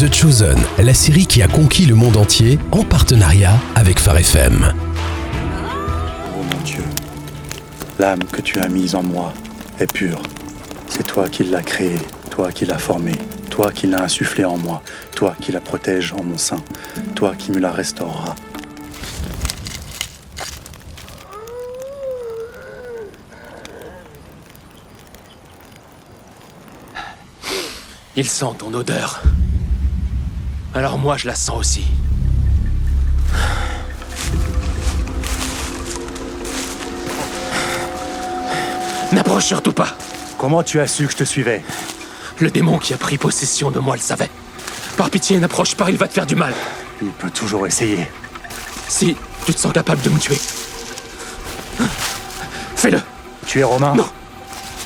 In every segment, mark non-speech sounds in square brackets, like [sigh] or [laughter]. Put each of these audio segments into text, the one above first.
The Chosen, la série qui a conquis le monde entier en partenariat avec Phare FM. Oh mon Dieu, l'âme que tu as mise en moi est pure. C'est toi qui l'as créée, toi qui l'as formée, toi qui l'as insufflée en moi, toi qui la protèges en mon sein, toi qui me la restaureras. Il sent ton odeur. Alors moi, je la sens aussi. N'approche surtout pas. Comment tu as su que je te suivais? Le démon qui a pris possession de moi le savait. Par pitié, n'approche pas, il va te faire du mal. Il peut toujours essayer. Si tu te sens capable de me tuer, fais-le. Tu es Romain? Non.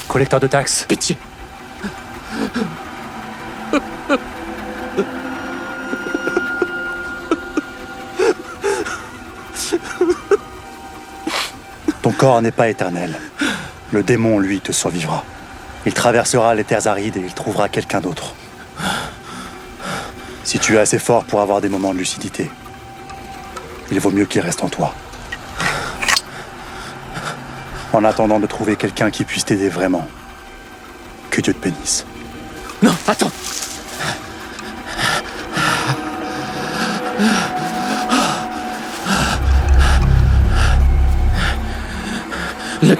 Collecteur de taxes? Pitié. Corps n'est pas éternel. Le démon, lui, te survivra. Il traversera les terres arides et il trouvera quelqu'un d'autre. Si tu es assez fort pour avoir des moments de lucidité, il vaut mieux qu'il reste en toi. En attendant de trouver quelqu'un qui puisse t'aider vraiment, que Dieu te bénisse. Non, attends.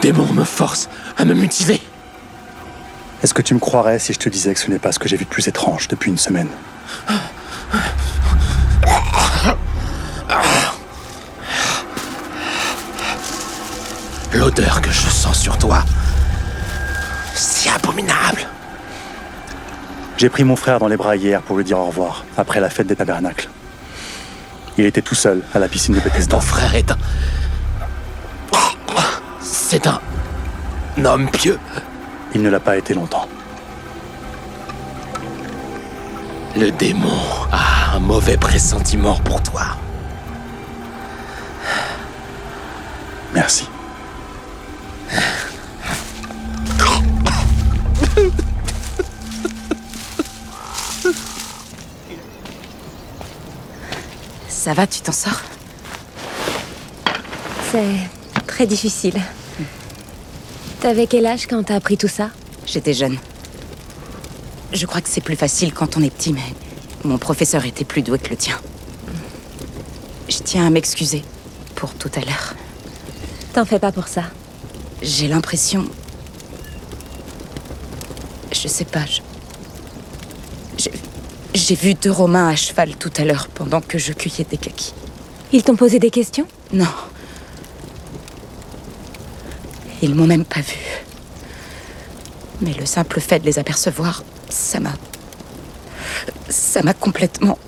Démon me force à me mutiler. Est-ce que tu me croirais si je te disais que ce n'est pas ce que j'ai vu de plus étrange depuis une semaine? L'odeur que je sens sur toi, si abominable. J'ai pris mon frère dans les bras hier pour lui dire au revoir, après la fête des tabernacles. Il était tout seul à la piscine de Bethesda. Ton frère est un. C'est un. un homme pieux. Il ne l'a pas été longtemps. Le démon a un mauvais pressentiment pour toi. Merci. Ça va, tu t'en sors? C'est très difficile. T'avais quel âge quand t'as appris tout ça? J'étais jeune. Je crois que c'est plus facile quand on est petit, mais mon professeur était plus doué que le tien. Je tiens à m'excuser pour tout à l'heure. T'en fais pas pour ça. J'ai l'impression... Je sais pas, je... J'ai- vu deux Romains à cheval tout à l'heure pendant que je cueillais des kakis. Ils t'ont posé des questions? Non. Ils m'ont même pas vu. Mais le simple fait de les apercevoir, ça m'a. Ça m'a complètement.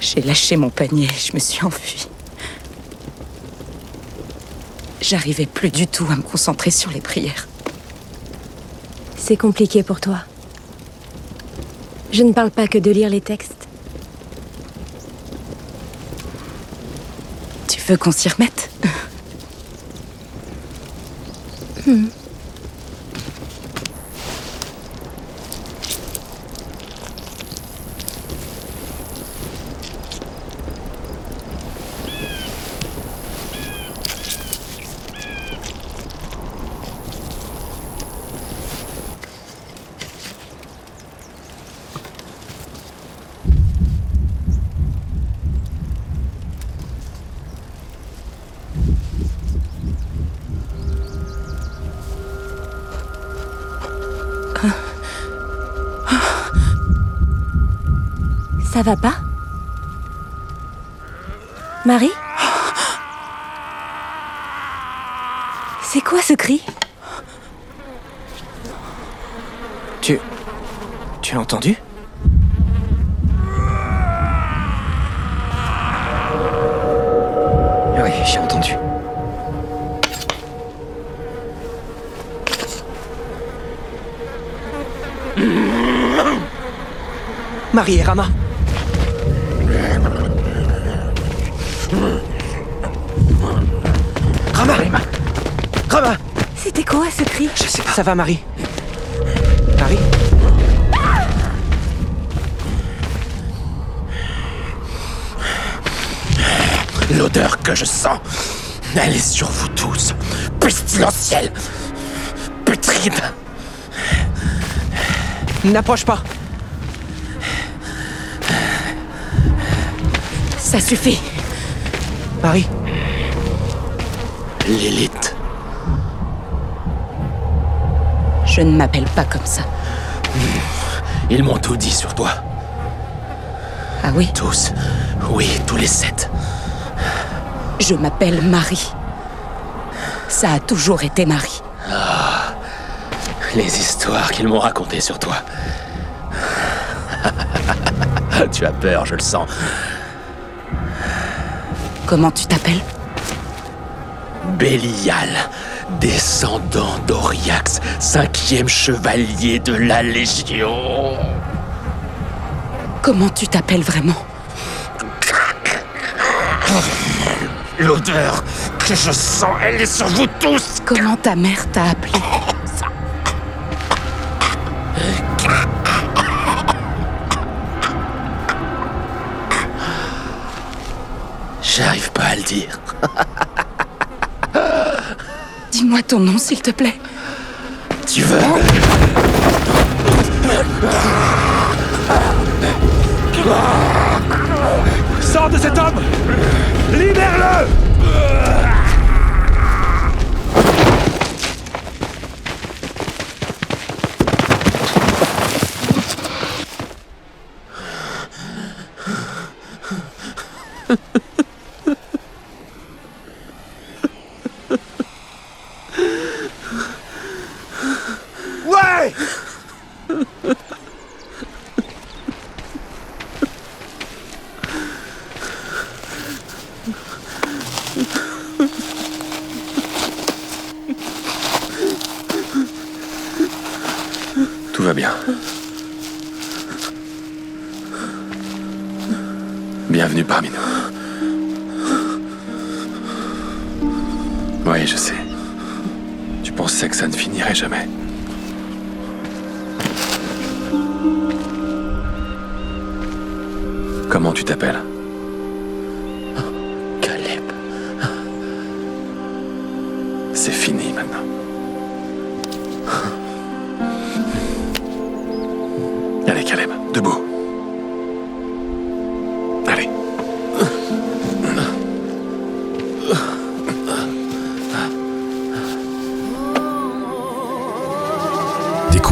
J'ai lâché mon panier, je me suis enfuie. J'arrivais plus du tout à me concentrer sur les prières. C'est compliqué pour toi. Je ne parle pas que de lire les textes. Tu veux qu'on s'y remette? Hmm. Ça va pas Marie C'est quoi ce cri Tu. Tu l'as entendu Oui, j'ai entendu. Marie et Rama. Rama Rama C'était quoi ce cri? Je sais pas. Ça va, Marie. Marie. L'odeur que je sens, elle est sur vous tous. Pestilentielle. Putride. N'approche pas. Ça suffit. Marie, Lilith. Je ne m'appelle pas comme ça. Ils m'ont tout dit sur toi. Ah oui? Tous. Oui, tous les sept. Je m'appelle Marie. Ça a toujours été Marie. Les histoires qu'ils m'ont racontées sur toi. [laughs] tu as peur, je le sens. Comment tu t'appelles Bélial, descendant d'Oriax, cinquième chevalier de la Légion. Comment tu t'appelles vraiment L'odeur que je sens, elle est sur vous tous. Comment ta mère t'a appelé J'arrive pas à le dire. [laughs] Dis-moi ton nom, s'il te plaît. Tu veux Sors de cet homme Libère-le Tout va bien. Bienvenue parmi nous. Oui, je sais. Tu pensais que ça ne finirait jamais. Comment tu t'appelles?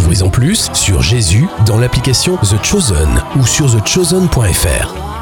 Découvrez en plus sur Jésus dans l'application The Chosen ou sur thechosen.fr.